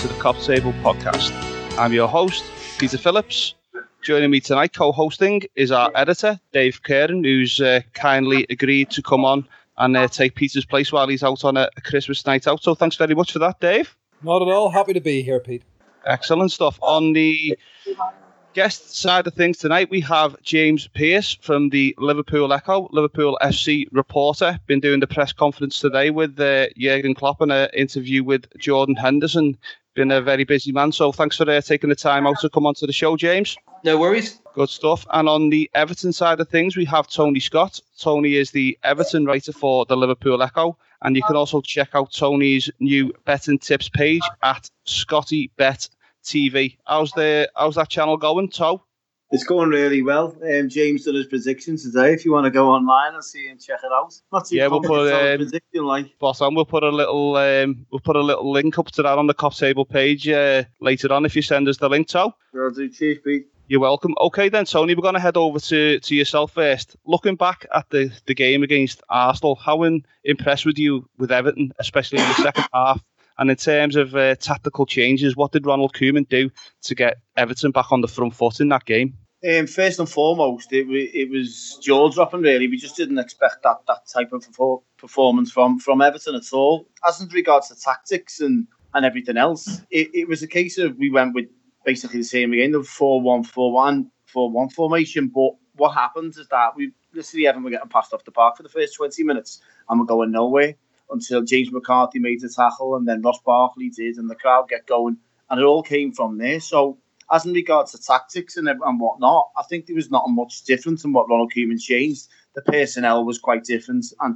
to the Cop Table podcast. I'm your host, Peter Phillips. Joining me tonight, co-hosting, is our editor, Dave Kieran, who's uh, kindly agreed to come on and uh, take Peter's place while he's out on a, a Christmas night out. So thanks very much for that, Dave. Not at all. Happy to be here, Pete. Excellent stuff. On the guest side of things tonight, we have James Pearce from the Liverpool Echo, Liverpool FC reporter. Been doing the press conference today with uh, Jurgen Klopp and an interview with Jordan Henderson. Been a very busy man, so thanks for uh, taking the time out to come onto the show, James. No worries. Good stuff. And on the Everton side of things, we have Tony Scott. Tony is the Everton writer for the Liverpool Echo. And you can also check out Tony's new betting tips page at Scotty Bet TV. How's the how's that channel going, To? It's going really well. Um, James did his predictions today. If you want to go online and see and check it out, not too Yeah, we'll put, um, prediction like. Boss on, we'll put a little um, we'll put a little link up to that on the Cop Table page uh, later on if you send us the link, So, Well, do cheers, Pete. You're welcome. Okay, then, Tony, we're going to head over to, to yourself first. Looking back at the, the game against Arsenal, how in, impressed were you with Everton, especially in the second half? And in terms of uh, tactical changes, what did Ronald Koeman do to get Everton back on the front foot in that game? Um, first and foremost, it, it was jaw dropping. Really, we just didn't expect that that type of performance from from Everton at all. As in regards to tactics and and everything else, it, it was a case of we went with basically the same again, the 4 1 4 1 4 1 formation. But what happens is that we literally Everton were getting passed off the park for the first 20 minutes and we're going nowhere until James McCarthy made the tackle and then Ross Barkley did and the crowd get going. And it all came from there. So, as in regards to tactics and, and whatnot, I think there was not much difference in what Ronald Koeman changed. The personnel was quite different, and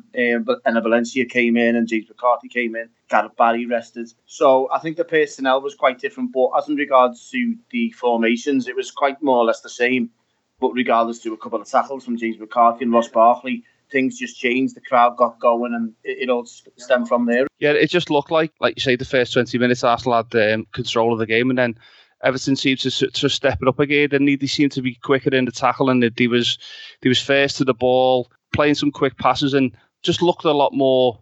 uh, and Valencia came in, and James McCarthy came in. Gareth Barry rested, so I think the personnel was quite different. But as in regards to the formations, it was quite more or less the same. But regardless to a couple of tackles from James McCarthy and Ross Barkley, things just changed. The crowd got going, and it, it all stemmed from there. Yeah, it just looked like, like you say, the first 20 minutes Arsenal had um, control of the game, and then Everton seemed to, to step it up again. And they seemed to be quicker in the tackle, and they was they was first to the ball, playing some quick passes, and just looked a lot more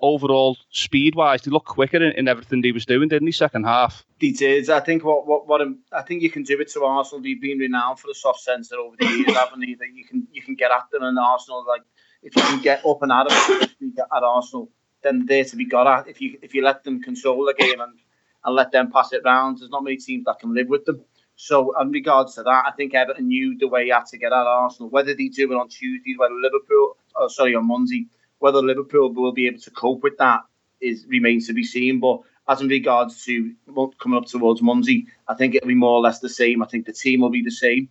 overall speed wise. They looked quicker in, in everything they was doing, didn't they? Second half. He did. I think what what what I think you can do it to Arsenal. They've been renowned for the soft centre over the years, haven't they? That you can you can get at them and Arsenal like if you can get up and at them at Arsenal, then they're to be got at. If you if you let them control the game and and let them pass it round, there's not many teams that can live with them. So, in regards to that, I think Everton knew the way out to get at Arsenal. Whether they do it on Tuesday, whether Liverpool, oh, sorry, on Monday, whether Liverpool will be able to cope with that is remains to be seen. But as in regards to coming up towards Monday, I think it'll be more or less the same. I think the team will be the same.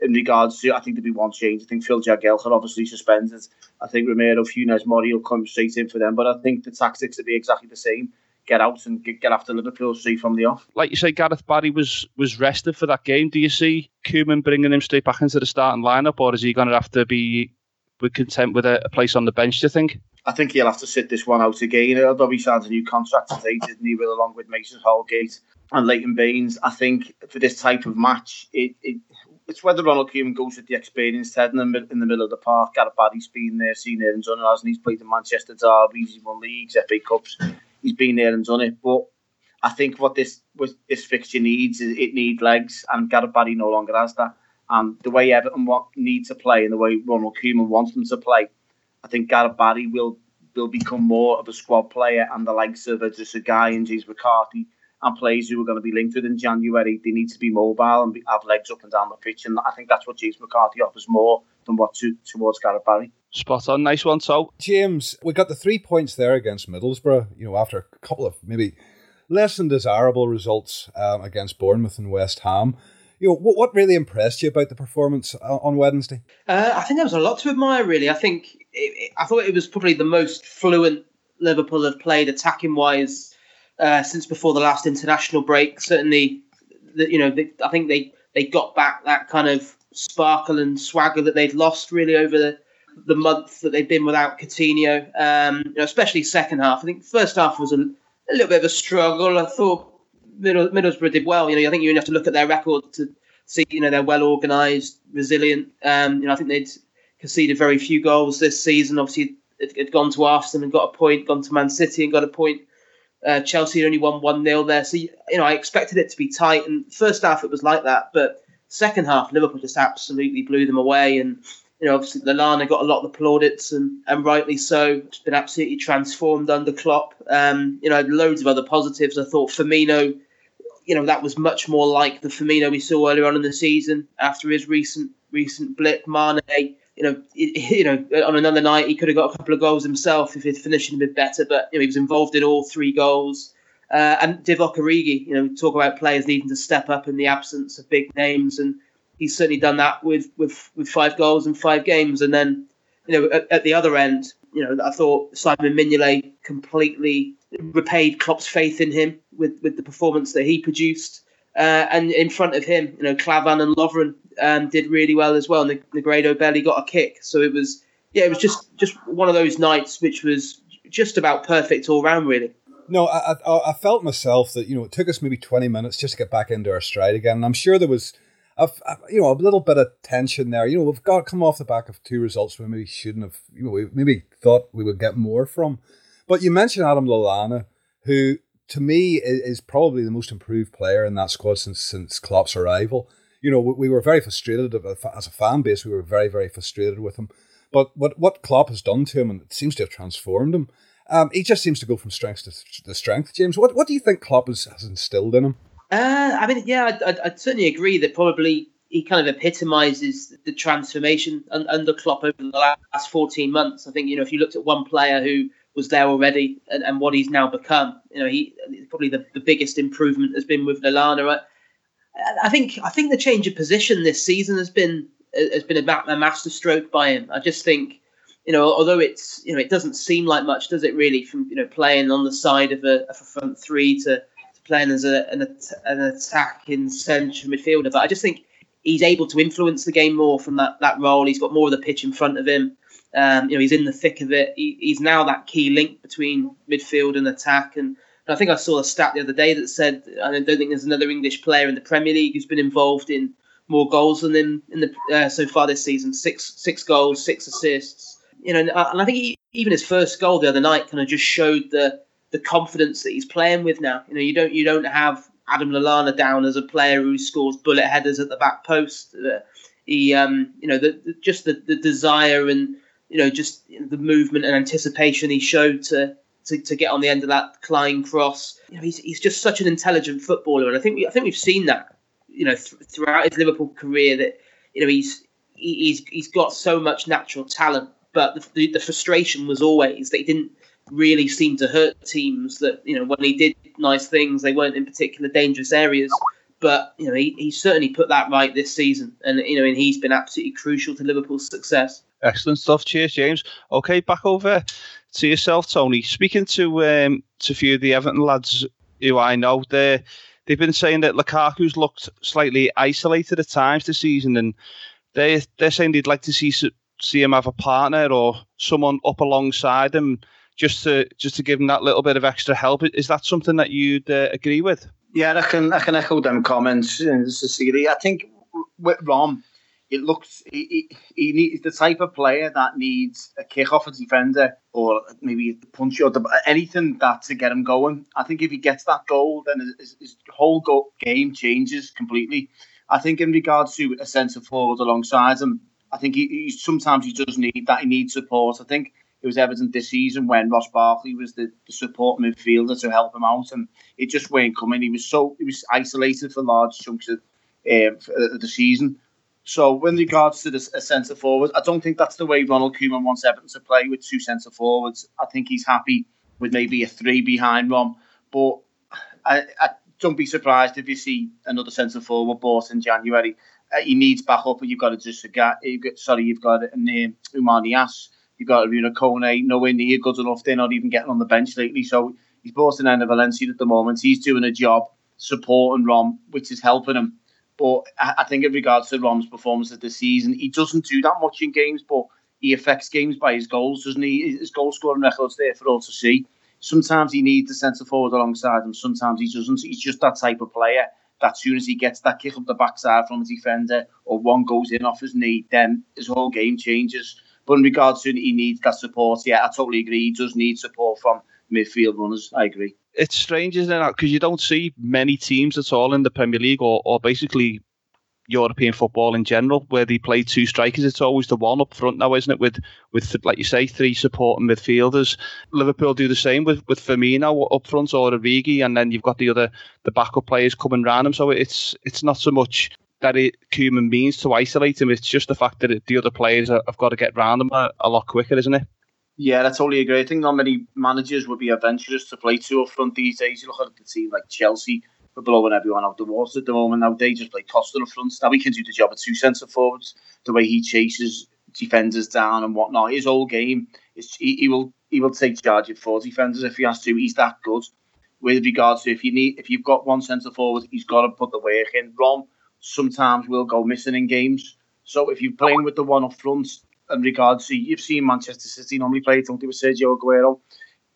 In regards to, I think there'll be one change. I think Phil Jagielka obviously suspended. I think Ramiro, Funes, Mori will come straight in for them. But I think the tactics will be exactly the same. Get out and get, get after Liverpool straight from the off. Like you say, Gareth Barry was was rested for that game. Do you see Koeman bringing him straight back into the starting lineup, or is he going to have to be be content with a, place on the bench? Do you think? I think he'll have to sit this one out again. Although he signed a new contract today, didn't he, with along with Mason Holgate and Leighton Baines. I think for this type of match, it, it it's whether Ronald Koeman goes with the experienced head in the, in the middle of the park. Gareth Barry's been there, seen it and done it, hasn't he? He's played in Manchester derbies, he's won leagues, FA Cups. He's been there and done it. But I think what this this fixture needs is it needs legs, and Gareth no longer has that. And the way Everton want, need to play and the way Ronald Koeman wants them to play, I think Gareth will will become more of a squad player and the likes of just a guy in James McCarthy and players who are going to be linked with in January. They need to be mobile and be, have legs up and down the pitch, and I think that's what James McCarthy offers more than what to, towards Gareth. Spot on, nice one. So James, we got the three points there against Middlesbrough. You know, after a couple of maybe less than desirable results um, against Bournemouth and West Ham. You know, what, what really impressed you about the performance uh, on Wednesday? Uh, I think there was a lot to admire, really. I think it, it, I thought it was probably the most fluent Liverpool have played attacking wise uh, since before the last international break. Certainly, the, you know, they, I think they, they got back that kind of sparkle and swagger that they'd lost really over the, the month that they've been without Coutinho, um, you know, especially second half. I think first half was a, a little bit of a struggle. I thought Middles- Middlesbrough did well. You know, I think you have to look at their record to see, you know, they're well organised, resilient. Um, you know, I think they'd conceded very few goals this season. Obviously, it had gone to Arsenal and got a point, gone to Man City and got a point. Uh, Chelsea only won 1 0 there. So, you know, I expected it to be tight. And first half, it was like that. But second half, Liverpool just absolutely blew them away. And, you know, obviously, Lallana got a lot of the plaudits, and, and rightly so. It's been absolutely transformed under Klopp. Um, you know, loads of other positives. I thought Firmino you know that was much more like the Firmino we saw earlier on in the season after his recent recent blip. Mane, you know, you know, on another night he could have got a couple of goals himself if he'd finished a bit better, but you know, he was involved in all three goals. Uh, and Divock Origi, you know, talk about players needing to step up in the absence of big names, and he's certainly done that with with with five goals in five games. And then, you know, at, at the other end, you know, I thought Simon Mignolet completely repaid Klopp's faith in him with, with the performance that he produced. Uh, and in front of him, you know, Klavan and Lovren um, did really well as well. Negredo barely got a kick, so it was yeah, it was just just one of those nights which was just about perfect all round, really. No, I, I, I felt myself that you know it took us maybe twenty minutes just to get back into our stride again, and I'm sure there was. A, you know, a little bit of tension there. You know, we've got come off the back of two results we maybe shouldn't have. You know, we maybe thought we would get more from. But you mentioned Adam Lallana, who to me is, probably the most improved player in that squad since since Klopp's arrival. You know, we, we were very frustrated as a fan base. We were very very frustrated with him. But what what Klopp has done to him, and it seems to have transformed him. Um, he just seems to go from strength to, to strength. James, what what do you think Klopp has, has instilled in him? Uh, I mean, yeah, I'd, I'd, I'd, certainly agree that probably he kind of epitomises the transformation under Klopp over the last 14 months. I think, you know, if you looked at one player who was there already and, and what he's now become. You know, he probably the, the biggest improvement has been with Lallana. I, I think I think the change of position this season has been has been a, a masterstroke by him. I just think, you know, although it's you know it doesn't seem like much, does it really? From you know playing on the side of a, of a front three to playing as a, an, an attacking central midfielder, but I just think he's able to influence the game more from that that role. He's got more of the pitch in front of him. Um, you know, he's in the thick of it. He, he's now that key link between midfield and attack. And, and, I think I saw a stat the other day that said I don't think there's another English player in the Premier League who's been involved in more goals than him in the uh, so far this season. Six six goals, six assists. You know, and I think he, even his first goal the other night kind of just showed the the confidence that he's playing with now. You know, you don't you don't have Adam Lallana down as a player who scores bullet headers at the back post. Uh, he, um, you know, the, the, just the, the desire and you know, just the movement and anticipation he showed to to, to get on the end of that flying cross. You know, he's, he's just such an intelligent footballer, and I think we, I think we've seen that, you know, th- throughout his Liverpool career that you know he's he's he's got so much natural talent, but the, the, the frustration was always that he didn't really seemed to hurt teams. That you know when he did nice things, they weren't in particular dangerous areas. But you know he, he certainly put that right this season, and you know and he's been absolutely crucial to Liverpool's success. Excellent stuff. Cheers, James. Okay, back over to yourself, Tony. Speaking to um, to a few of the Everton lads who I know, they they've been saying that Lukaku's looked slightly isolated at times this season, and they they're saying they'd like to see see him have a partner or someone up alongside him just to just to give him that little bit of extra help. Is that something that you'd uh, agree with? Yeah, I can I can echo them comments. I think with Rom, it looks he, he, he needs the type of player that needs a kick off a defender or maybe a punch or anything that to get him going. I think if he gets that goal, then his, his whole game changes completely. I think in regards to a centre forward alongside him, I think he, he, sometimes he does need that. He needs support. I think it was evident this season when Ross Barkley was the, the support midfielder to help him out, and it just weren't coming. He was so he was isolated for large chunks of, um, of the season. So, with regards to the centre forward, I don't think that's the way Ronald Koeman wants Everton to play with two centre forwards. I think he's happy with maybe a three behind Rom, but I, I don't be surprised if you see another centre forward bought in January. Uh, he needs backup, but you've got to just got, sorry, you've got a name Oumar Niasse. You've got Arouna Kone, nowhere near good enough. They're not even getting on the bench lately. So he's bought in Enner Valencia at the moment. He's doing a job supporting Rom, which is helping him. But I think in regards to Rom's performance of the season, he doesn't do that much in games, but he affects games by his goals, doesn't he? His goal scoring record's there for all to see. Sometimes he needs the centre forward alongside him, sometimes he doesn't. He's just that type of player. that as soon as he gets that kick up the backside from a defender or one goes in off his knee, then his whole game changes. But in regards to he needs that support, yeah, I totally agree. He does need support from midfield runners. I agree. It's strange, isn't it? Because you don't see many teams at all in the Premier League or, or basically European football in general, where they play two strikers. It's always the one up front now, isn't it? With with like you say, three supporting midfielders. Liverpool do the same with with Firmino up front or Origi, and then you've got the other the backup players coming round him. So it's it's not so much it Koeman means to isolate him. It's just the fact that it, the other players have got to get round him a, a lot quicker, isn't it? Yeah, that's totally agree. I think not many managers would be adventurous to play two up front these days. You look at the team like Chelsea we're blowing everyone out the water at the moment. Now they just play Costa up front. Now he can do the job of two centre forwards. The way he chases defenders down and whatnot. His whole game is he, he will he will take charge of four defenders if he has to. He's that good. With regards to if you need if you've got one centre forward, he's got to put the work in. Rom sometimes will go missing in games. So if you're playing with the one up front, in regards to you've seen Manchester City normally play, don't they, with Sergio Aguero,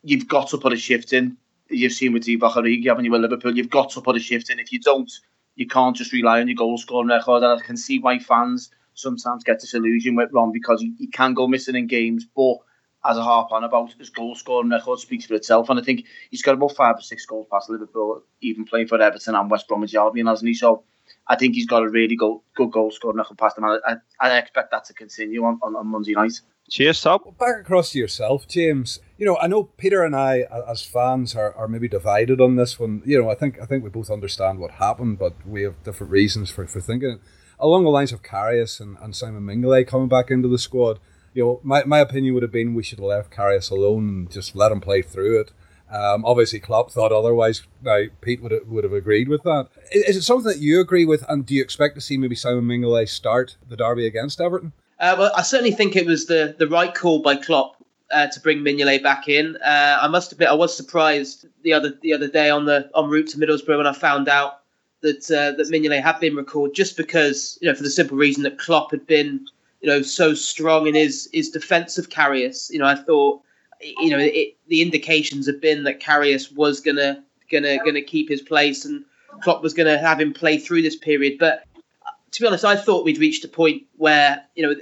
you've got to put a shift in you've seen with Divock Origi, haven't you, with Liverpool? You've got to put a shift in. If you don't, you can't just rely on your goal scoring record. And I can see why fans sometimes get disillusioned with Ron because he, he can go missing in games, but as a harp on about his goal scoring record speaks for itself. And I think he's got about five or six goals past Liverpool, even playing for Everton and West Bromwich Albion, hasn't he? So I think he's got a really good, good goal scoring record past him. I, I, I expect that to continue on, on, on Monday night. Cheers, Top. Well, back across to yourself, James. You know, I know Peter and I, as fans, are, are maybe divided on this one. You know, I think I think we both understand what happened, but we have different reasons for, for thinking it. Along the lines of Karius and, and Simon Mignolet coming back into the squad, you know, my, my opinion would have been we should have left Karius alone and just let him play through it. Um, obviously, Klopp thought otherwise. Now, Pete would have, would have agreed with that. Is, is, it something that you agree with, and do you expect to see maybe Simon Mignolet start the derby against Everton? Uh, well, I certainly think it was the, the right call by Klopp uh, to bring Mignolet back in. Uh, I must admit, I was surprised the other the other day on the en route to Middlesbrough when I found out that uh, that Mignolet had been recalled, just because you know for the simple reason that Klopp had been you know so strong in his his defence of Karius. You know, I thought you know it, the indications have been that Karius was gonna gonna gonna keep his place and Klopp was gonna have him play through this period, but uh, to be honest, I thought we'd reached a point where, you know,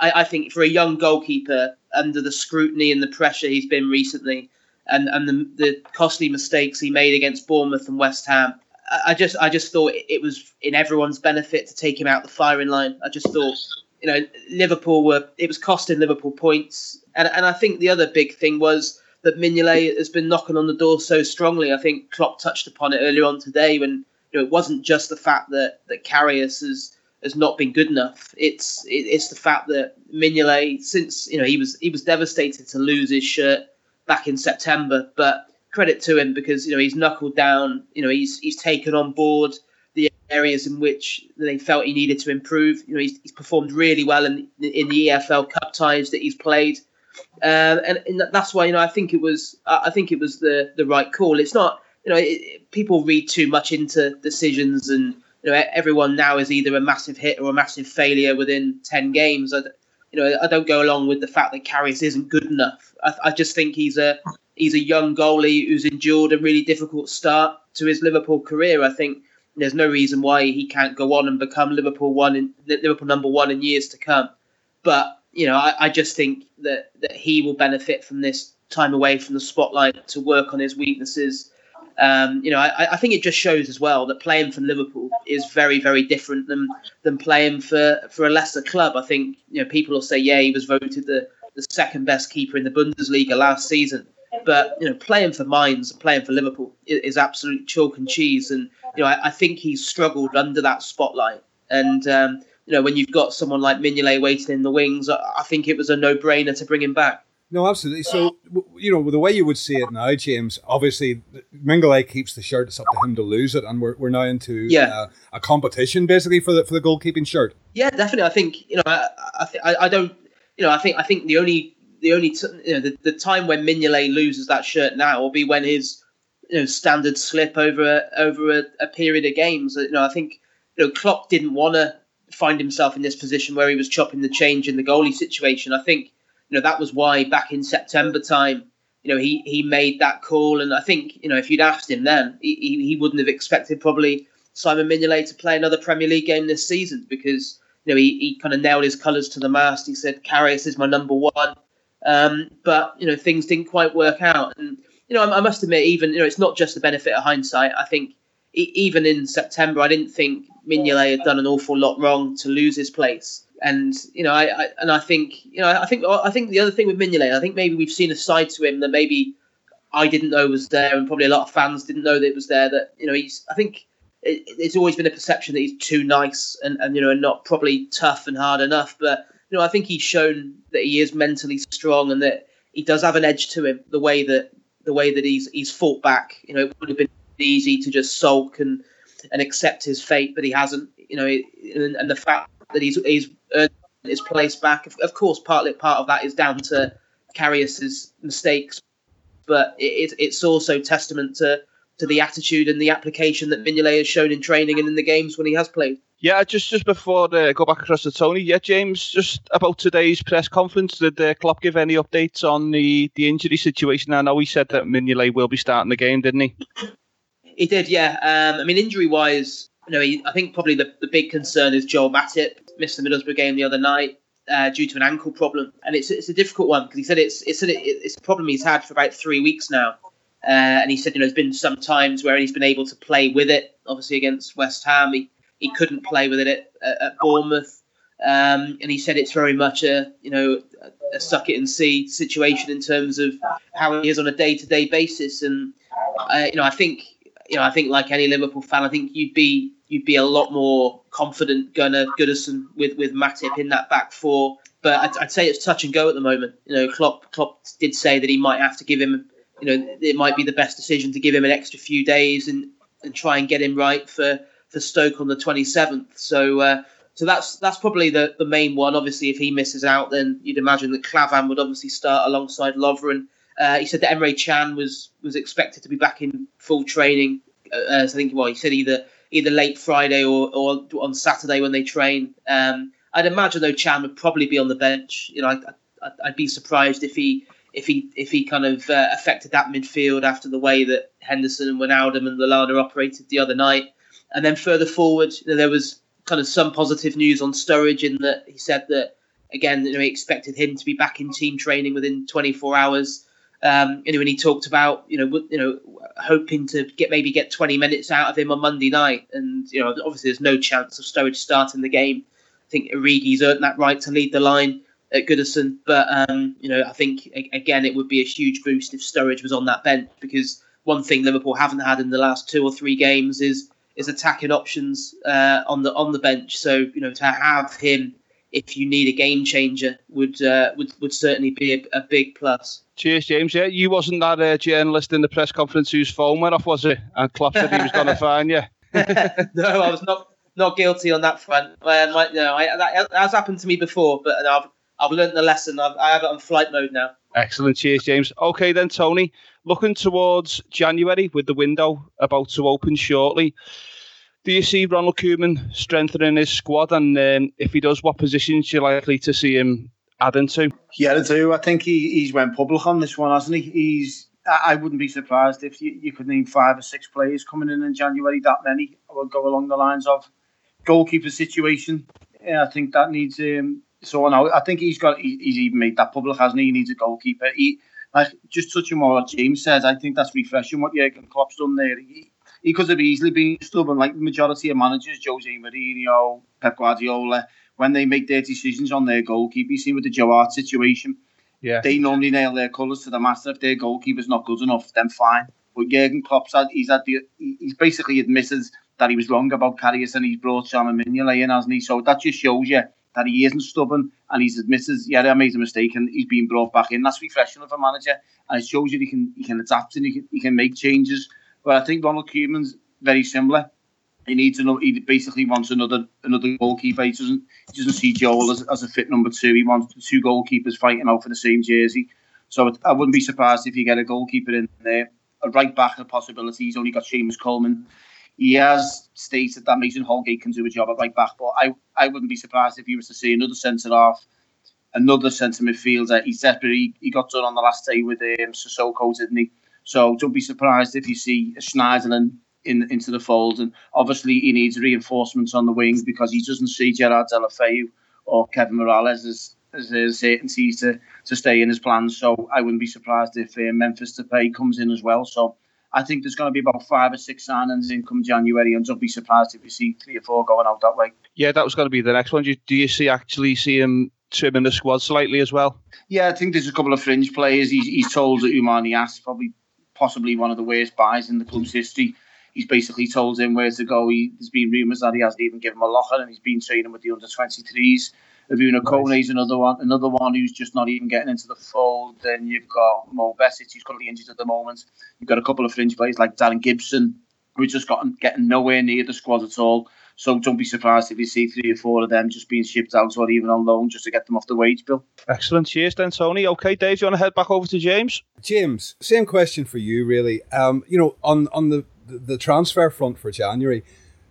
I, I, think for a young goalkeeper, under the scrutiny and the pressure he's been recently, and, and the, the costly mistakes he made against Bournemouth and West Ham, I, I just I just thought it was in everyone's benefit to take him out the firing line. I just thought, you know, Liverpool were it was costing Liverpool points, and and I think the other big thing was that Mignolet has been knocking on the door so strongly. I think Klopp touched upon it earlier on today when you know, it wasn't just the fact that that Karius has has not been good enough. It's it, it's the fact that Mignolet, since you know he was he was devastated to lose his shirt back in September, but credit to him because you know he's knuckled down. You know he's he's taken on board the areas in which they felt he needed to improve. You know he's, he's performed really well in in the EFL Cup ties that he's played. Uh, and, and that's why you know I think it was I think it was the the right call. It's not you know, it, people read too much into decisions, and you know, everyone now is either a massive hit or a massive failure within ten games. I, you know, I don't go along with the fact that Karius isn't good enough. I, I just think he's a he's a young goalie who's endured a really difficult start to his Liverpool career. I think there's no reason why he can't go on and become Liverpool one in Liverpool number one in years to come. But you know, I, I just think that that he will benefit from this time away from the spotlight to work on his weaknesses um, you know, I, I, think it just shows as well that playing for Liverpool is very, very different than than playing for, for a lesser club. I think you know people will say, yeah, he was voted the, the second best keeper in the Bundesliga last season, but you know, playing for and playing for Liverpool is, is absolute chalk and cheese. And you know, I, I, think he's struggled under that spotlight. And um, you know, when you've got someone like Mignolet waiting in the wings, I, think it was a no brainer to bring him back. No, absolutely. So, you know, the way you would see it now, James, obviously, Mignolet keeps the shirt. It's up to him to lose it. And we're, we're now into yeah. uh, a competition, basically, for the for the goalkeeping shirt. Yeah, definitely. I think, you know, I, I, th- I, I don't, you know, I think I think the only, the only, t- you know, the, the time when Mignolet loses that shirt now will be when his, you know, standard slip over a, over a, a period of games. You know, I think, you know, Klopp didn't want to find himself in this position where he was chopping the change in the goalie situation. I think you know, that was why back in September time, you know, he, he made that call. And I think, you know, if you'd asked him then, he, he wouldn't have expected probably Simon Mignolet to play another Premier League game this season because you know he, he kind of nailed his colours to the mast. He said Karius is my number one, um, but you know things didn't quite work out. And you know I, I, must admit, even you know it's not just the benefit of hindsight. I think even in September, I didn't think Mignolet had done an awful lot wrong to lose his place. And you know, I, I, and I think you know, I think I think the other thing with Mignolet, I think maybe we've seen a side to him that maybe I didn't know was there, and probably a lot of fans didn't know that it was there. That you know, he's I think it, it's always been a perception that he's too nice and, and you know not probably tough and hard enough. But you know, I think he's shown that he is mentally strong and that he does have an edge to him. The way that the way that he's he's fought back, you know, it would have been easy to just sulk and and accept his fate, but he hasn't. You know, and, and the fact that he's he's earned his place back. Of, of course, partly part of that is down to Karius's mistakes, but it, it's also testament to to the attitude and the application that Mignolet has shown in training and in the games when he has played. Yeah, just just before uh, go back across to Tony. Yeah, James, just about today's press conference, did uh, Klopp give any updates on the, the injury situation? I know he said that Mignolet will be starting the game, didn't he? He did, yeah. Um, I mean, injury wise, you know, he, I think probably the, the big concern is Joel Matip missed the Middlesbrough game the other night uh, due to an ankle problem, and it's it's a difficult one because he said it's it's a, it's a problem he's had for about three weeks now, uh, and he said you know there's been some times where he's been able to play with it. Obviously against West Ham, he, he couldn't play with it at, at Bournemouth, um, and he said it's very much a you know a, suck it and see situation in terms of how he is on a day to day basis, and uh, you know I think you know I think like any Liverpool fan, I think you'd be you'd be a lot more confident Gunnar Goodison with with Matip in that back four. But I'd, I'd, say it's touch and go at the moment. You know, Klopp Klopp did say that he might have to give him. You know, it might be the best decision to give him an extra few days and and try and get him right for for Stoke on the 27th. So. Uh, so that's that's probably the, the main one. Obviously, if he misses out, then you'd imagine that Klavan would obviously start alongside Lovren. Uh, he said that Emre Can was was expected to be back in full training. Uh, so I think well, he said either either late Friday or, or on Saturday when they train. Um, I'd imagine though Can would probably be on the bench. You know, I, I'd be surprised if he if he if he kind of uh, affected that midfield after the way that Henderson and Wijnaldum and Lallana operated the other night. And then further forward, you know, there was kind of some positive news on Sturridge in that he said that again, you know, he expected him to be back in team training within 24 hours. Um, you know, when he talked about you know you know hoping to get maybe get 20 minutes out of him on Monday night, and you know obviously there's no chance of Sturridge starting the game. I think Origi's earned that right to lead the line at Goodison, but um, you know I think again it would be a huge boost if Sturridge was on that bench because one thing Liverpool haven't had in the last two or three games is is attacking options uh, on the on the bench. So you know to have him if you need a game changer would uh, would would certainly be a, a, big plus. Cheers, James. Yeah, you wasn't that uh, journalist in the press conference whose phone went off, was it? And Klopp said he was going to find you. no, I was not not guilty on that front. I, no, I, that has happened to me before, but I've I've learned the lesson. I've, I have it on flight mode now. Excellent. Cheers, James. Okay, then, Tony. Looking towards January with the window about to open shortly do you see Ronald Koeman strengthening his squad? And um, if he does, what positions you likely to see him adding to? Yeah, I do. I think he, he's went public on this one, hasn't he? He's. I wouldn't be surprised if you, you could name five or six players coming in in January. That many I would go along the lines of goalkeeper situation. Yeah, I think that needs um, so now. I think he's got. He, he's even made that public, hasn't he? He needs a goalkeeper. He like just touching on what James says. I think that's refreshing what Jurgen Klopp's done there. He, he could have easily been stubborn, like the majority of managers, Jose Mourinho, Pep Guardiola, when they make their decisions on their goalkeeper. You see with the Joe Hart situation, yeah, they normally nail their colours to the mast. If their goalkeeper's not good enough, then fine. But Jurgen Klopp's had, he's had the, he's basically admitted that he was wrong about Karius and he's brought Simon Mignolet in, hasn't he? So that just shows you that he isn't stubborn and he's admitted, yeah, I made a mistake and he's been brought back in. That's refreshing of a manager and it shows you he can he can adapt and he can, he can make changes. But I think Ronald Koeman's very similar. He needs another. He basically wants another another goalkeeper. He doesn't he doesn't see Joel as, as a fit number two. He wants two goalkeepers fighting out for the same jersey. So I wouldn't be surprised if you get a goalkeeper in there. A right back, a possibility. He's only got Seamus Coleman. He has stated that Mason Holgate can do a job at right back, but I, I wouldn't be surprised if he was to see another centre half, another centre midfielder. He's desperate. He, he got done on the last day with um, Sissoko, didn't he? So don't be surprised if you see a Schneiderlin in into the fold. And obviously, he needs reinforcements on the wing because he doesn't see Gerard Deulofeu or Kevin Mirallas as as a certainty to to stay in his plans. So I wouldn't be surprised if uh, Memphis Depay comes in as well. So I think there's going to be about five or six signings in come January, and don't be surprised if you see three or four going out that way. Yeah, that was going to be the next one. Do you, do you see actually see him trimming the squad slightly as well? Yeah, I think there's a couple of fringe players. He's, he's told that Oumar Niasse probably possibly one of the worst buys in the club's history. He's basically told him where to go. He, there's been rumours that he hasn't even given him a locker, and he's been training with the under 23s. Arouna Kone is another one, another one who's just not even getting into the fold. Then you've got Mo Besic, who's currently injured at the moment. You've got a couple of fringe players like Darren Gibson, who's just gotten getting nowhere near the squad at all. So don't be surprised if you see three or four of them just being shipped out or even on loan just to get them off the wage bill. Excellent. Cheers then, Tony. Okay, Dave, do you want to head back over to James? James, same question for you, really. Um, you know, on on the the transfer front for January,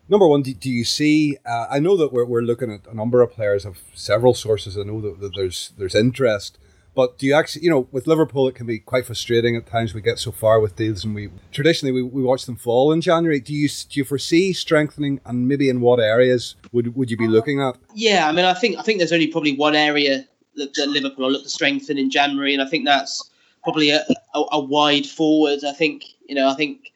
number one, do, do you see? Uh, I know that we're, we're looking at a number of players of several sources. I know that, that there's there's interest, but do you actually, you know, with Liverpool, it can be quite frustrating at times. We get so far with deals, and we traditionally we, we watch them fall in January. Do you do you foresee strengthening, and maybe in what areas would would you be looking at? Yeah, I mean, I think I think there's only probably one area that, that Liverpool will look to strengthen in January, and I think that's probably a, a, a wide forward. I think you know, I think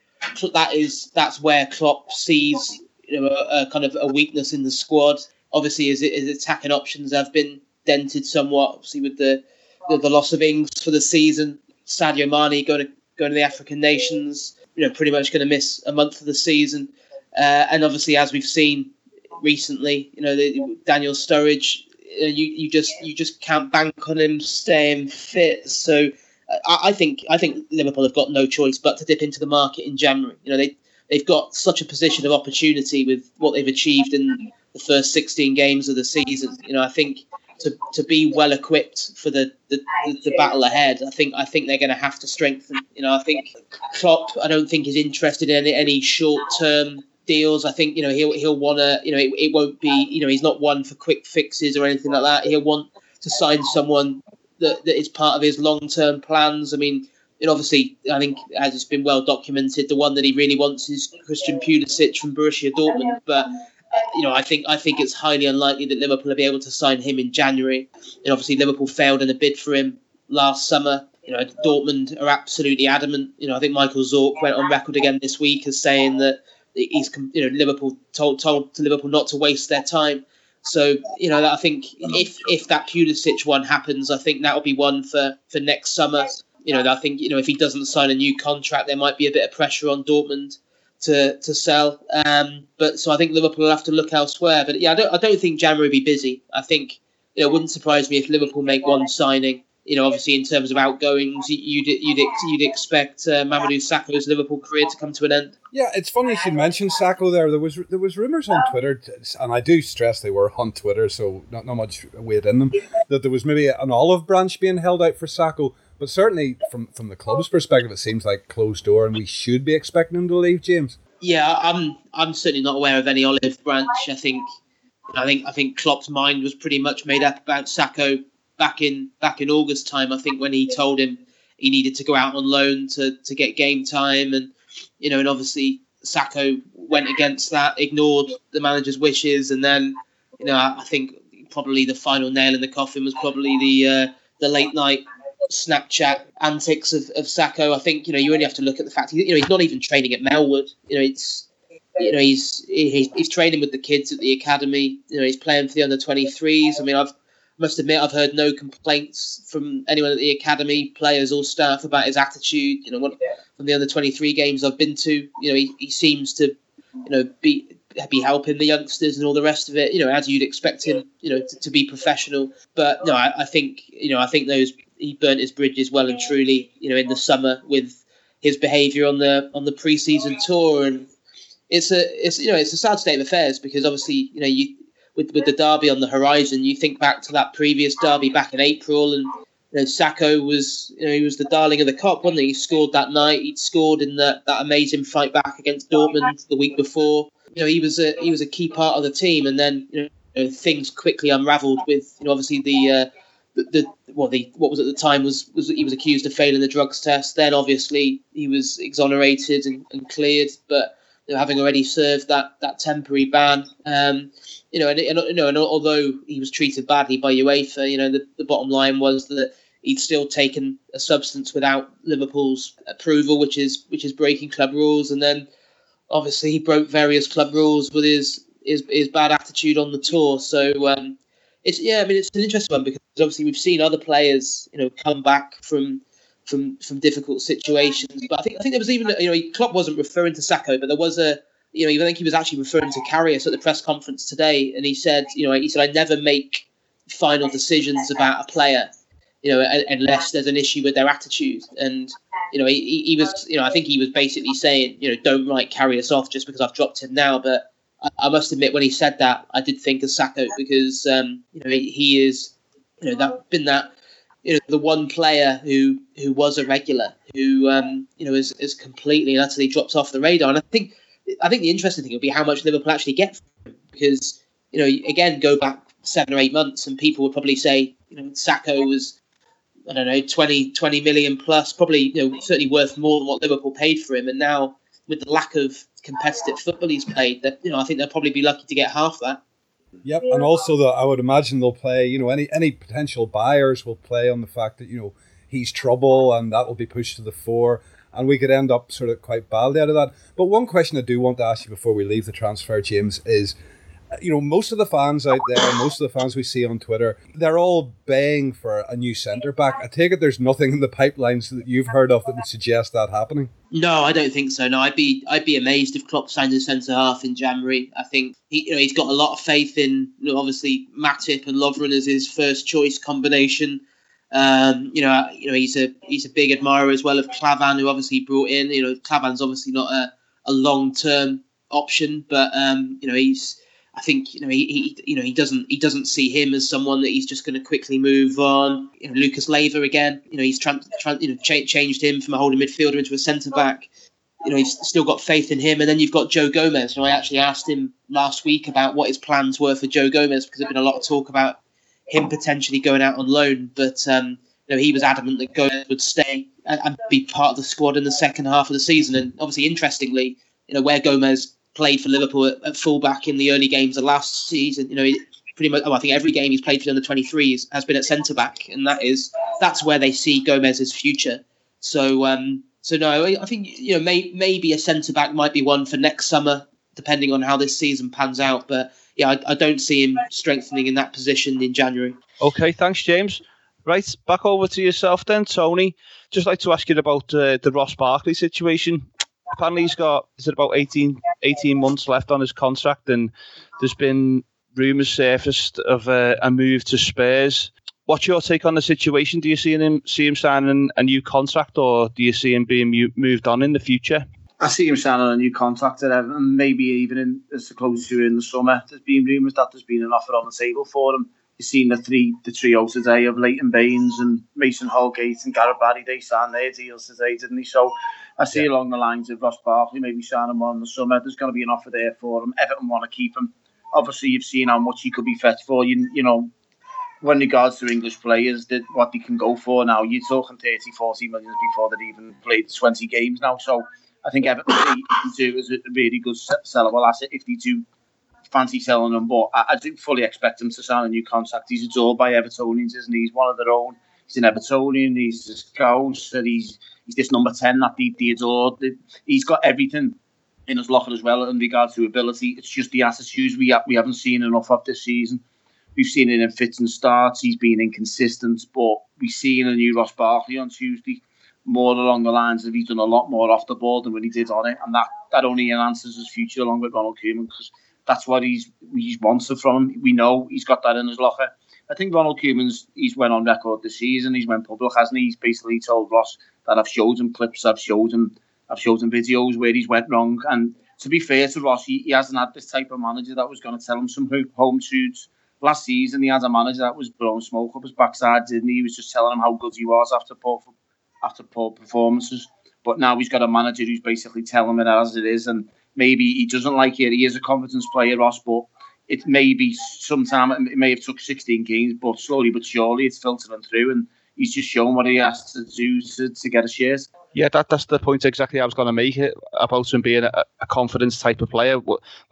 that is that's where Klopp sees you know a, a kind of a weakness in the squad. Obviously, his, his attacking options have been dented somewhat. Obviously, with the, the the, loss of Ings for the season, Sadio Mane going to going to the African nations. You know, pretty much going to miss a month of the season. Uh, and obviously, as we've seen recently, you know, the, Daniel Sturridge, you, you just you just can't bank on him staying fit. So I, I think I think Liverpool have got no choice but to dip into the market in January. You know, they they've got such a position of opportunity with what they've achieved in the first 16 games of the season. You know, I think to, to be well equipped for the, the, the, battle ahead, I think I think they're going to have to strengthen. You know, I think Klopp, I don't think is interested in any, any short term deals. I think you know he'll he'll want to. You know, it, it won't be. You know, he's not one for quick fixes or anything like that. He'll want to sign someone that, that is part of his long term plans. I mean, and obviously, I think as it's been well documented, the one that he really wants is Christian Pulisic from Borussia Dortmund. But you know, I think I think it's highly unlikely that Liverpool will be able to sign him in January. And obviously, Liverpool failed in a bid for him last summer. You know, Dortmund are absolutely adamant. You know, I think Michael Zorc went on record again this week as saying that he's you know Liverpool told told to Liverpool not to waste their time. So you know, I think if if that Pulisic one happens, I think that will be one for for next summer. You know, I think you know if he doesn't sign a new contract, there might be a bit of pressure on Dortmund to to sell. Um, but so I think Liverpool will have to look elsewhere. But yeah, I don't I don't think January will be busy. I think you know, it wouldn't surprise me if Liverpool make one signing you know, obviously in terms of outgoings, you'd you'd you'd expect uh, Mamadou Sakho's Liverpool career to come to an end. Yeah, it's funny you should mention Sakho there. There was there was rumours on Twitter, and I do stress they were on Twitter, so not not much weight in them. That there was maybe an olive branch being held out for Sakho, but certainly from from the club's perspective, it seems like closed door, and we should be expecting him to leave. James. Yeah, I'm I'm certainly not aware of any olive branch. I think I think I think Klopp's mind was pretty much made up about Sakho back in back in August time. I think when he told him he needed to go out on loan to to get game time, and you know, and obviously Sakho went against that, ignored the manager's wishes, and then you know, I, I think probably the final nail in the coffin was probably the uh, the late night Snapchat antics of, of Sakho. I think you know you only have to look at the fact he, you know he's not even training at Melwood. You know it's you know he's he's, he's training with the kids at the academy. You know he's playing for the under twenty threes. I mean I've must admit I've heard no complaints from anyone at the academy, players or staff about his attitude. You know, from the under twenty three games I've been to, you know, he, he seems to, you know, be be helping the youngsters and all the rest of it. You know, as you'd expect him, you know, to, to be professional. But no, I, I, think you know, I think those he burnt his bridges well and truly. You know, in the summer with his behaviour on the on the preseason tour and. It's a, it's you know, it's a sad state of affairs because obviously, you know, you with with the derby on the horizon, you think back to that previous derby back in April, and you know, Sakho was you know he was the darling of the Kop, wasn't he? He scored that night. He'd scored in that that amazing fight back against Dortmund the week before. You know, he was a he was a key part of the team, and then you know things quickly unravelled with you know obviously the. Uh, the, the well the what was at the time was was he was accused of failing the drugs test then obviously he was exonerated and, and cleared but you know, having already served that that temporary ban. Um, you know, and, and, you know, and although he was treated badly by UEFA, you know, the, the bottom line was that he'd still taken a substance without Liverpool's approval, which is which is breaking club rules, and then obviously he broke various club rules with his his, his bad attitude on the tour. So um, it's yeah, I mean it's an interesting one because obviously we've seen other players, you know, come back from from from difficult situations. But I think I think there was even you know Klopp wasn't referring to Sakho, but there was a you know I think he was actually referring to Karius at the press conference today, and he said you know he said I never make final decisions about a player, you know, unless there's an issue with their attitude. And you know he, he was you know I think he was basically saying you know don't write Karius off just because I've dropped him now, but. I, I must admit, when he said that, I did think of Sakho because um, you know he, he is, you know, that been that you know the one player who who was a regular who um, you know is, is completely and utterly dropped off the radar. And I think I think the interesting thing would be how much Liverpool actually get him because you know again go back seven or eight months and people would probably say you know Sakho was I don't know 20, 20 million plus probably you know certainly worth more than what Liverpool paid for him. And now with the lack of competitive football he's played that you know I think they'll probably be lucky to get half that. Yep, and also the I would imagine they'll play. You know, any any potential buyers will play on the fact that you know he's trouble, and that will be pushed to the fore, and we could end up sort of quite badly out of that. But one question I do want to ask you before we leave the transfer, James, is you know, most of the fans out there, most of the fans we see on Twitter, they're all baying for a new centre back. I take it there's nothing in the pipelines that you've heard of that would suggest that happening. No, I don't think so. No, I'd be I'd be amazed if Klopp signed a centre half in January. I think he, you know he's got a lot of faith in you know, obviously Matip and Lovren as his first choice combination. Um, you know, you know he's a he's a big admirer as well of Klavan, who obviously brought in. You know, Klavan's obviously not a, a long term option, but um, you know he's I think you know he, he you know he doesn't he doesn't see him as someone that he's just going to quickly move on. You know, Lucas Leiva again. You know he's trying you know cha- changed him from a holding midfielder into a centre back. You know he's still got faith in him, and then you've got Joe Gomez. And I actually asked him last week about what his plans were for Joe Gomez because there's been a lot of talk about him potentially going out on loan, but um, you know he was adamant that Gomez would stay and, and be part of the squad in the second half of the season. And obviously, interestingly, you know where Gomez played for Liverpool at, at fullback in the early games of last season. You know, pretty much. Oh, I think every game he's played for the under 23s has been at centre back, and that is that's where they see Gomez's future. So, um, so no, I think you know may, maybe a centre back might be one for next summer, depending on how this season pans out. But yeah, I, I don't see him strengthening in that position in January. Okay, thanks, James. Right, back over to yourself then, Tony. Just like to ask you about uh, the Ross Barkley situation apparently he's got is it about 18, 18 months left on his contract, and there's been rumours surfaced of a, a, move to Spurs. What's your take on the situation? Do you see him see him signing a new contract, or do you see him being moved on in the future? I see him signing a new contract at Everton, uh, maybe even in, as close to in the summer. There's been rumours that there's been an offer on the table for him. You've seen the three the trio today of Leighton Baines and Mason Holgate and Gareth Barry. They signed their deals today, didn't they? So I see yeah. along the lines of Ross Barkley, maybe signing one in the summer. There's going to be an offer there for him. Everton want to keep him. Obviously, you've seen how much he could be fetched for. You, you know, when regards to English players, that what they can go for now, you're talking 30, 40 millions before they've even played 20 games now. So I think Everton do is a really good sellable asset if they do fancy selling him. But I, I do fully expect him to sign a new contract. He's adored by Evertonians, isn't he? He's one of their own. He's an Evertonian. He's a scout. He's he's this number 10 that the, the adored. He's got everything in his locker as well in regards to ability. It's just the attitudes we, have, we haven't seen enough of this season. We've seen it in fits and starts. He's been inconsistent, but we've seen a new Ross Barkley on Tuesday more along the lines of he's done a lot more off the ball than when he did on it, and that that only enhances his future along with Ronald Koeman because that's what he's he's wanted from him. We know he's got that in his locker. I think Ronald Koeman's he's went on record this season. He's went public, hasn't he? He's basically told Ross that I've showed him clips, I've showed him, I've showed him videos where he's went wrong. And to be fair to Ross, he, he hasn't had this type of manager that was going to tell him some home truths. Last season, he had a manager that was blowing smoke up his backside, didn't he? He was just telling him how good he was after poor after poor performances. But now he's got a manager who's basically telling him it as it is, and maybe he doesn't like it. He is a confidence player, Ross, but it may be sometime it may have took 16 games, but slowly but surely it's filtering through, and he's just shown what he has to do to, to get a shirt. Yeah, that that's the point exactly I was going to make it about him being a, a confidence type of player.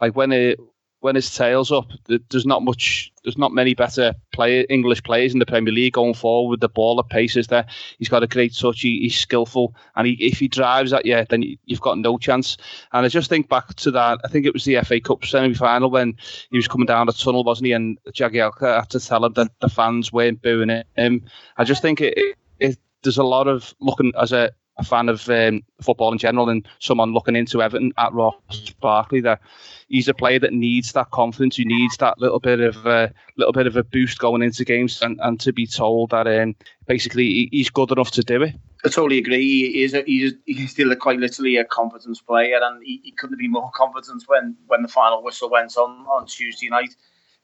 Like when it when his tail's up, there's not much, there's not many better player English players in the Premier League going forward with the ball at paces there. He's got a great touch, he, he's skillful, and he, if he drives at you, then you've got no chance. And I just think back to that, I think it was the FA Cup semi final when he was coming down the tunnel, wasn't he? And Jagielka had to tell him that the fans weren't booing him. I just think it, it there's a lot of looking as a a fan of um, football in general and someone looking into Everton at Ross Barkley that he's a player that needs that confidence. He needs that little bit of a uh, little bit of a boost going into games and, and to be told that um, basically he's good enough to do it. I totally agree. He is a, he's, he's still a, quite literally a confidence player, and he, he couldn't be more confident when, when the final whistle went on on Tuesday night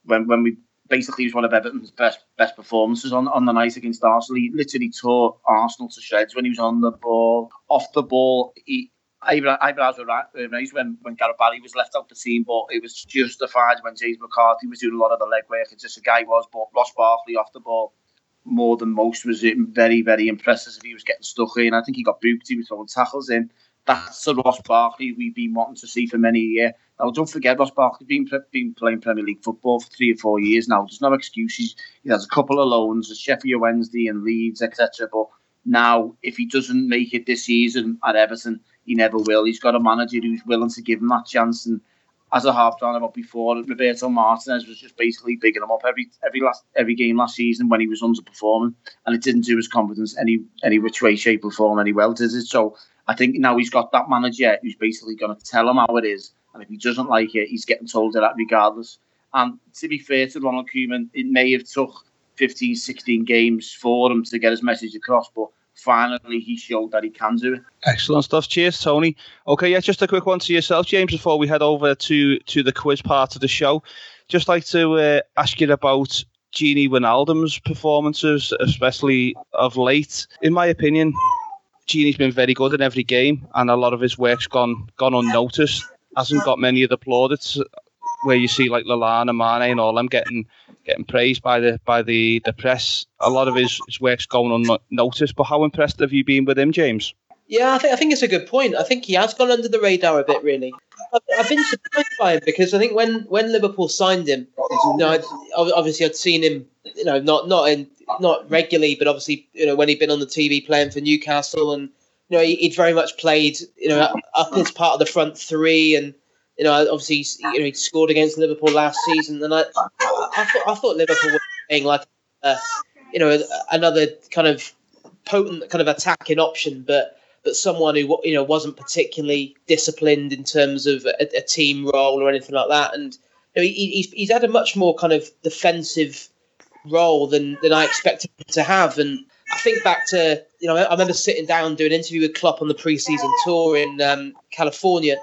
when when we basically was one of Everton's best best performances on, on the night against Arsenal. He literally tore Arsenal to shreds when he was on the ball, off the ball. He, eyebrows were raised when, when Gareth Barry was left out the team, but it was justified when James McCarthy was doing a lot of the legwork. It's just a guy was, but Ross Barkley off the ball more than most was very, very impressive. If he was getting stuck in, I think he got booked. He was throwing tackles in. That's the Ross Barkley we've been wanting to see for many years. Now, don't forget, Ross Barkley's been, been playing Premier League football for three or four years now. There's no excuses. He has a couple of loans at Sheffield Wednesday and Leeds, etc. But now, if he doesn't make it this season at Everton, he never will. He's got a manager who's willing to give him that chance. And as I have done about before, Roberto Martinez was just basically bigging him up every every last every game last season when he was underperforming, and it didn't do his confidence any any which way, shape, or form any well, did it? So I think now he's got that manager who's basically going to tell him how it is, and if he doesn't like it, he's getting told that regardless. And to be fair to Ronald Koeman, it may have took 15, 16 games for him to get his message across, but finally he showed that he can do it. Excellent stuff. Cheers, Tony. Okay, yeah, just a quick one to yourself, James, before we head over to to the quiz part of the show. Just like to uh, ask you about Gini Wijnaldum's performances, especially of late. In my opinion, Gini's been very good in every game, and a lot of his work's gone gone unnoticed. Hasn't got many of the plaudits uh, where you see like Lallana, Mane, and all them getting getting praised by the by the, the press. A lot of his, his work's going unnoticed. But how impressed have you been with him, James? Yeah, I think I think it's a good point. I think he has gone under the radar a bit, really. I've, I've been surprised by him because I think when, when Liverpool signed him, you know, I'd, obviously I'd seen him, you know, not not in not regularly, but obviously, you know, when he'd been on the TV playing for Newcastle, and you know, he, would very much played, you know, up as part of the front three, and you know, obviously, you know, he scored against Liverpool last season, and I, I, thought, I thought Liverpool were playing like, uh, you know, another kind of potent kind of attacking option, but but someone who you know wasn't particularly disciplined in terms of a, a team role or anything like that, and you know, he, he's he's had a much more kind of defensive role than than I expected him to have, and I think back to you know I remember sitting down doing an interview with Klopp on the preseason tour in um, California,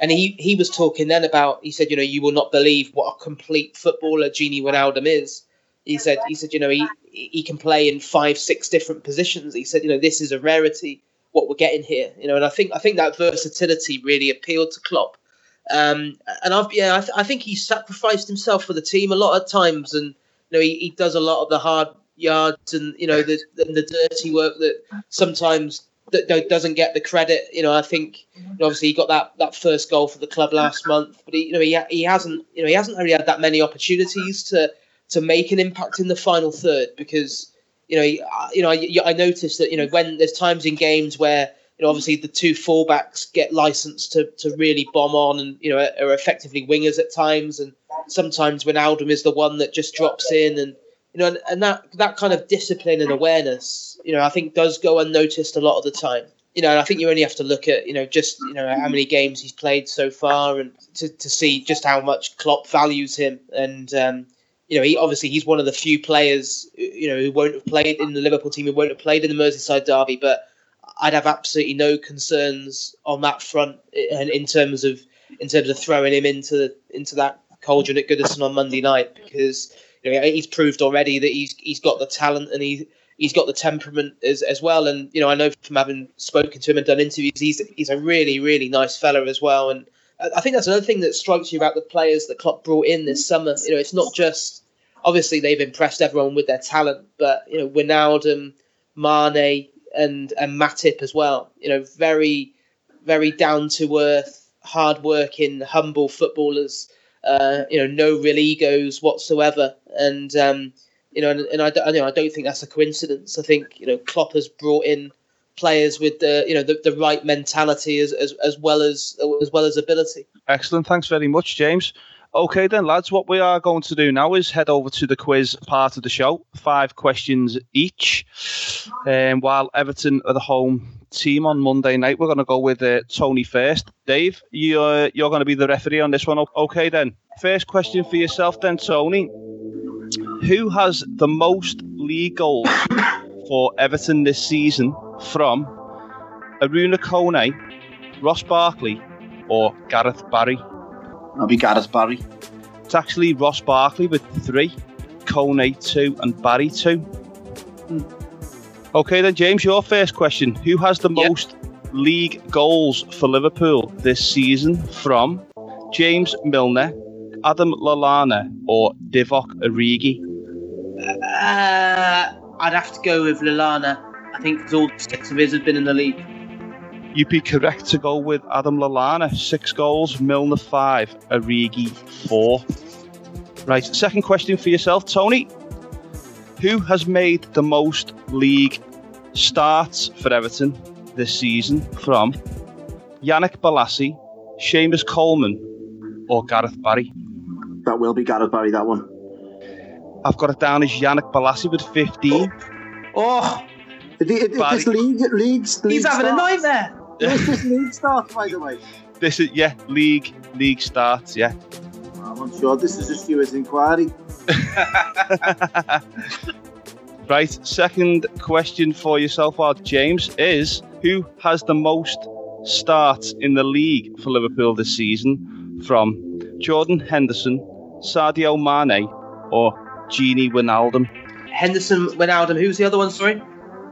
and he he was talking then about he said you know you will not believe what a complete footballer Gini Wijnaldum is. He said he said you know he he can play in five six different positions. He said you know this is a rarity what we're getting here. You know, and I think I think that versatility really appealed to Klopp. Um, and I've yeah I, th- I think he sacrificed himself for the team a lot of times, and you know he, he does a lot of the hard yards and you know the the, dirty work that sometimes that doesn't get the credit. You know, I think you know, obviously he got that, that first goal for the club last month, but he, you know he, he hasn't you know he hasn't really had that many opportunities to to make an impact in the final third because you know you know I, I noticed that you know when there's times in games where you know obviously the two fullbacks get licensed to to really bomb on and you know are effectively wingers at times and sometimes Wijnaldum is the one that just drops in and you know, and, that that kind of discipline and awareness, you know, I think does go unnoticed a lot of the time. You know, and I think you only have to look at, you know, just you know how many games he's played so far, and to, to see just how much Klopp values him. And um, you know, he obviously he's one of the few players, you know, who won't have played in the Liverpool team, who won't have played in the Merseyside derby. But I'd have absolutely no concerns on that front, and in terms of in terms of throwing him into into that cauldron at Goodison on Monday night because he's proved already that he's he's got the talent and he he's got the temperament as, as well. And you know, I know from having spoken to him and done interviews, he's he's a really really nice fella as well. And I think that's another thing that strikes you about the players that Klopp brought in this summer. You know, it's not just obviously they've impressed everyone with their talent, but you know, Wijnaldum, Mane, and and Matip as well. You know, very very down to earth, hard working, humble footballers. Uh, you know, no real egos whatsoever, and um, you know, and, and I, don't, you know, I don't think that's a coincidence. I think you know Klopp has brought in players with the you know the, the right mentality as, as as well as as well as ability. Excellent. Thanks very much, James. Okay, then, lads, what we are going to do now is head over to the quiz part of the show. Five questions each. Um, while Everton are the home team on Monday night, we're going to go with uh, Tony first. Dave, you're, you're going to be the referee on this one. Okay, then. First question for yourself, then, Tony. Who has the most league goals for Everton this season from Arouna Kone, Ross Barkley, or Gareth Barry? I'll be Gareth Barry. It's actually Ross Barkley with three, Kone two, and Barry two. Okay, then, James, your first question. Who has the Yep. most league goals for Liverpool this season from James Milner, Adam Lallana, or Divock Origi? Uh, I'd have to go with Lallana. I think all six of his have been in the league. You'd be correct to go with Adam Lallana, six goals, Milner five, Origi four. Right, second question for yourself, Tony. Who has made the most league starts for Everton this season from Yannick Bolasie, Seamus Coleman, or Gareth Barry? That will be Gareth Barry, that one. I've got it down as Yannick Bolasie with 15. Oh, It, it, it, Barry. this league, leagues, he's league having a starts. nightmare. What's this league start, by the way? This is, yeah, league league starts, yeah. I'm sure This is a steward's inquiry. Right, second question for yourself, Art James, is who has the most starts in the league for Liverpool this season from Jordan Henderson, Sadio Mane, or Gini Wijnaldum? Henderson, Wijnaldum. Who's the other one? Sorry.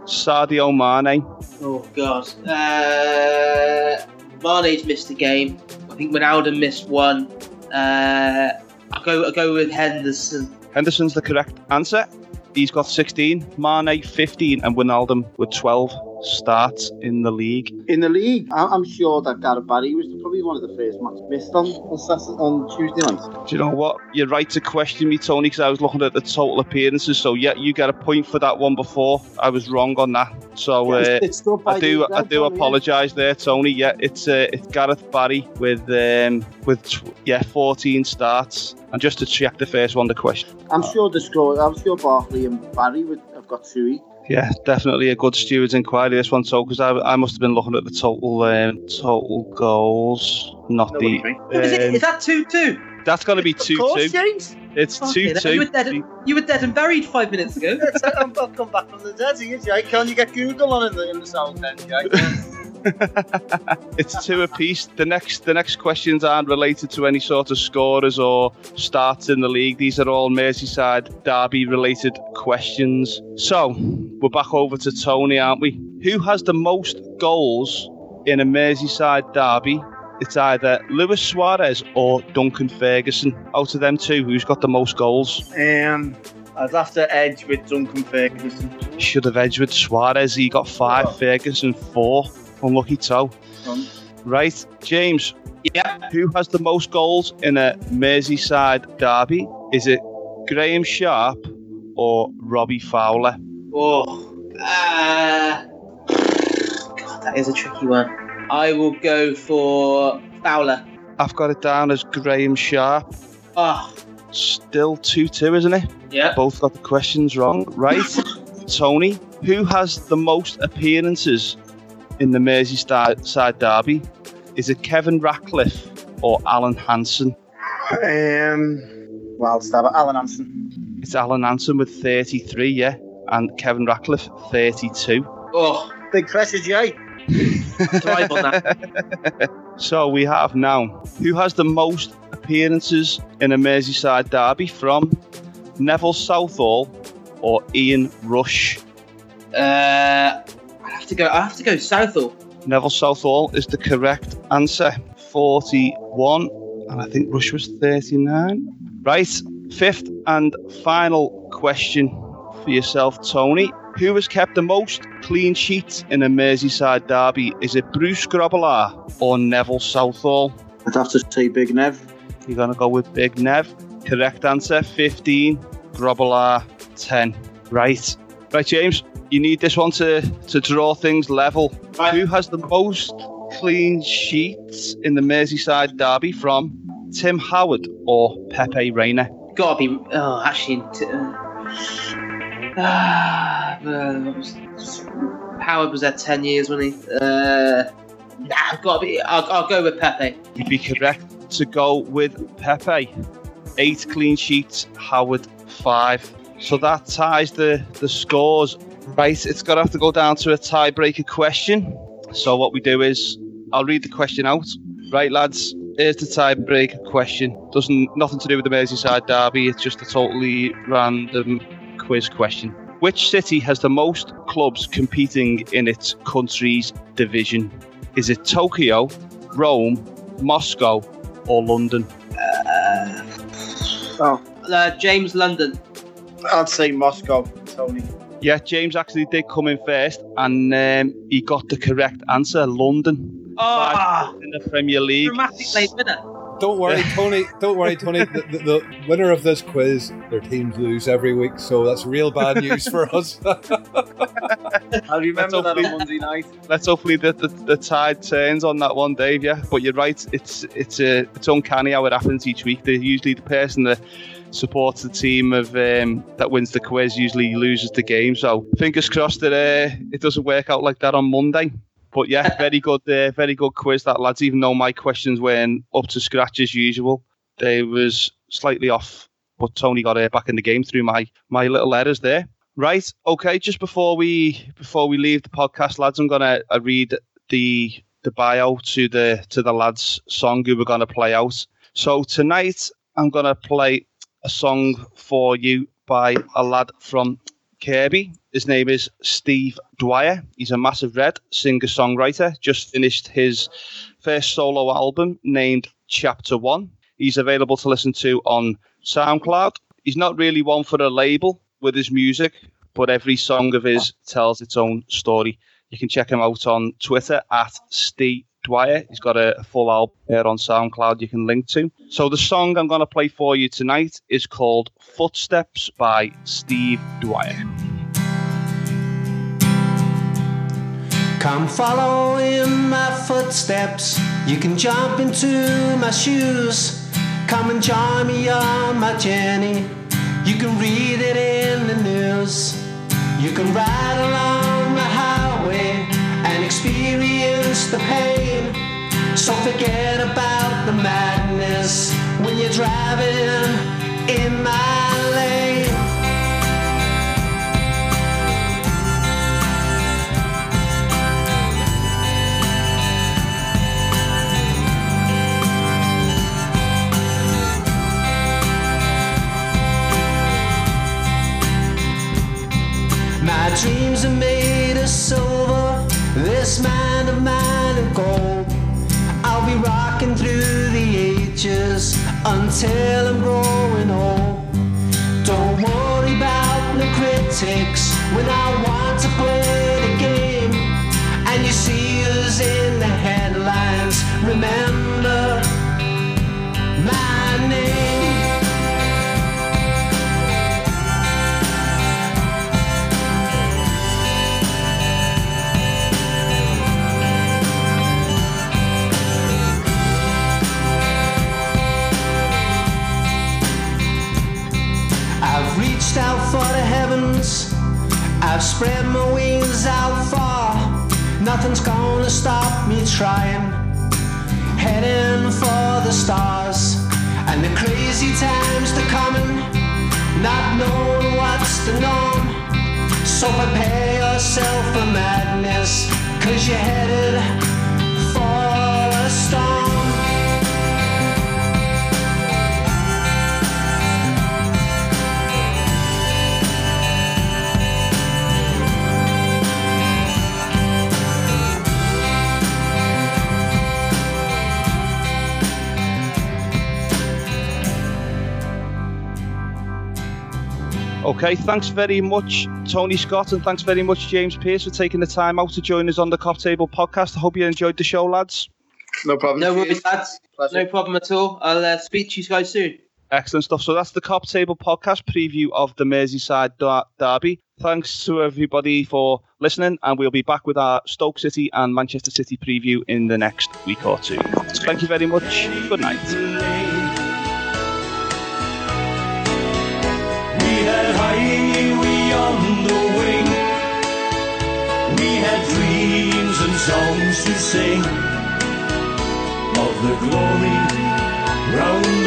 Sadio Mane. Oh God. Uh, Mane's missed a game. I think Wijnaldum missed one. Uh, I'll go. I'll go with Henderson. Henderson's the correct answer. He's got 16, Mane 15, and Wijnaldum with 12 starts in the league. In the league, I'm sure that Gareth Barry was probably one of the first matches missed on on, Saturday, on Tuesday night. Do you know what? You're right to question me, Tony, because I was looking at the total appearances. So yeah, you get a point for that one before. I was wrong on that. So uh, I do, I do apologise there, Tony. Yeah, it's uh, it's Gareth Barry with um, with tw- yeah 14 starts. And just to check the first one, the question. I'm sure the score. I'm sure Barkley and Barry would have got two each. Yeah, definitely a good steward's inquiry this one, so because I, I must have been looking at the total um, total goals, not the. is, it, um, is that two two? that's going to be two two. James. It's two two. You were, dead two. and, you were dead and buried five minutes ago. I'm I've come back from the dead here, Jay. Can you get Google on in the in the South End, Jay? It's two apiece. The next the next questions aren't related to any sort of scorers or starts in the league. These are all Merseyside derby related questions. So we're back over to Tony, aren't we? Who has the most goals in a Merseyside derby? It's either Luis Suarez or Duncan Ferguson. Out of them two, who's got the most goals? um, I'd have to edge with Duncan Ferguson. Should have edged with Suarez. He got five, Oh. Ferguson four. Unlucky toe. Um, Right, James. Yeah. Who has the most goals in a Merseyside derby? Is it Graeme Sharp or Robbie Fowler? Oh, uh, God, that is a tricky one. I will go for Fowler. I've got it down as Graeme Sharp. Oh, Still 2 2, isn't it? yeah. Both got the questions wrong. Right, Tony. Who has the most appearances in the Merseyside side derby? Is it Kevin Ratcliffe or Alan Hansen? Um, wild stab at Alan Hansen. It's Alan Hansen with 33, yeah, and Kevin Ratcliffe 32. Oh, Big pressure, Jay. drive. So we have now who has the most appearances in a Merseyside derby from Neville Southall or Ian Rush? Uh, I have to go. I have to go Southall. Neville Southall is the correct answer. 41, and I think Rush was 39. Right, fifth and final question for yourself, Tony. Who has kept the most clean sheets in a Merseyside derby? Is it Bruce Grobbelaar or Neville Southall? I'd have to say Big Nev. You're going to go with Big Nev. Correct answer 15. Grobbelaar 10. Right. Right, James, you need this one to, to draw things level. Right. Who has the most clean sheets in the Merseyside derby from Tim Howard or Pepe Reina? Gotta be. Oh, actually. T- uh, ah, uh, Howard was there 10 years, wasn't he? Uh, nah, gotta be. I'll, I'll go with Pepe. You'd be correct to go with Pepe. Eight clean sheets, Howard five. So that ties the, the scores. Right, it's going to have to go down to a tiebreaker question. So what we do is, I'll read the question out. Right, lads, here's the tiebreaker question. Doesn't nothing to do with the Merseyside derby. It's just a totally random quiz question. Which city has the most clubs competing in its country's division? Is it Tokyo, Rome, Moscow, or London? Oh, Uh, James London. I'd say Moscow, Tony. Yeah, James actually did come in first, and um, he got the correct answer. London Oh, in the Premier League. dramatic late winner. Don't worry, Tony. Don't worry, Tony. The, the, the winner of this quiz, their teams lose every week, so that's real bad news for us. I remember that hopefully- on Monday night. Let's hopefully the, the, the tide turns on that one, Dave. Yeah, but you're right. It's it's uh, it's uncanny how it happens each week. They're usually the person that supports the team of um, that wins the quiz usually loses the game. So fingers crossed that uh, it doesn't work out like that on Monday. But yeah, very good, uh, very good quiz that lads. Even though my questions weren't up to scratch as usual, they was slightly off. But Tony got uh, back in the game through my my little errors there. Right. Okay. Just before we before we leave the podcast, lads, I'm gonna uh, read the the bio to the to the lads' song who we're gonna play out. So tonight I'm gonna play a song for you by a lad from Kirkby. His name is Steve Dwyer. He's a massive red singer songwriter. Just finished his first solo album named Chapter One. He's available to listen to on SoundCloud. He's not really one for a label with his music, but every song of his tells its own story. You can check him out on Twitter at Steve Dwyer. He's got a, a full album there on SoundCloud you can link to. So the song I'm going to play for you tonight is called Footsteps by Steve Dwyer. Come follow in my footsteps. You can jump into my shoes. Come and join me on my journey. You can read it in the news. You can ride along the pain. So forget about the madness when you're driving in my until I'm growing old. Don't worry about the critics when I want to play I've spread my wings out far. Nothing's gonna stop me trying. Heading for the stars. And the crazy times to coming. Not knowing what's the norm. So prepare yourself for madness. Cause you're headed Okay, thanks very much, Tony Scott, and thanks very much, James Pearce, for taking the time out to join us on the Cop Table podcast. I hope you enjoyed the show, lads. No problem. No worries, lads. Pleasure. No problem at all. I'll uh, speak to you guys soon. Excellent stuff. So that's the Cop Table podcast preview of the Merseyside der- derby. Thanks to everybody for listening, and we'll be back with our Stoke City and Manchester City preview in the next week or two. Thank you very much. Good night. Songs to sing of the glory round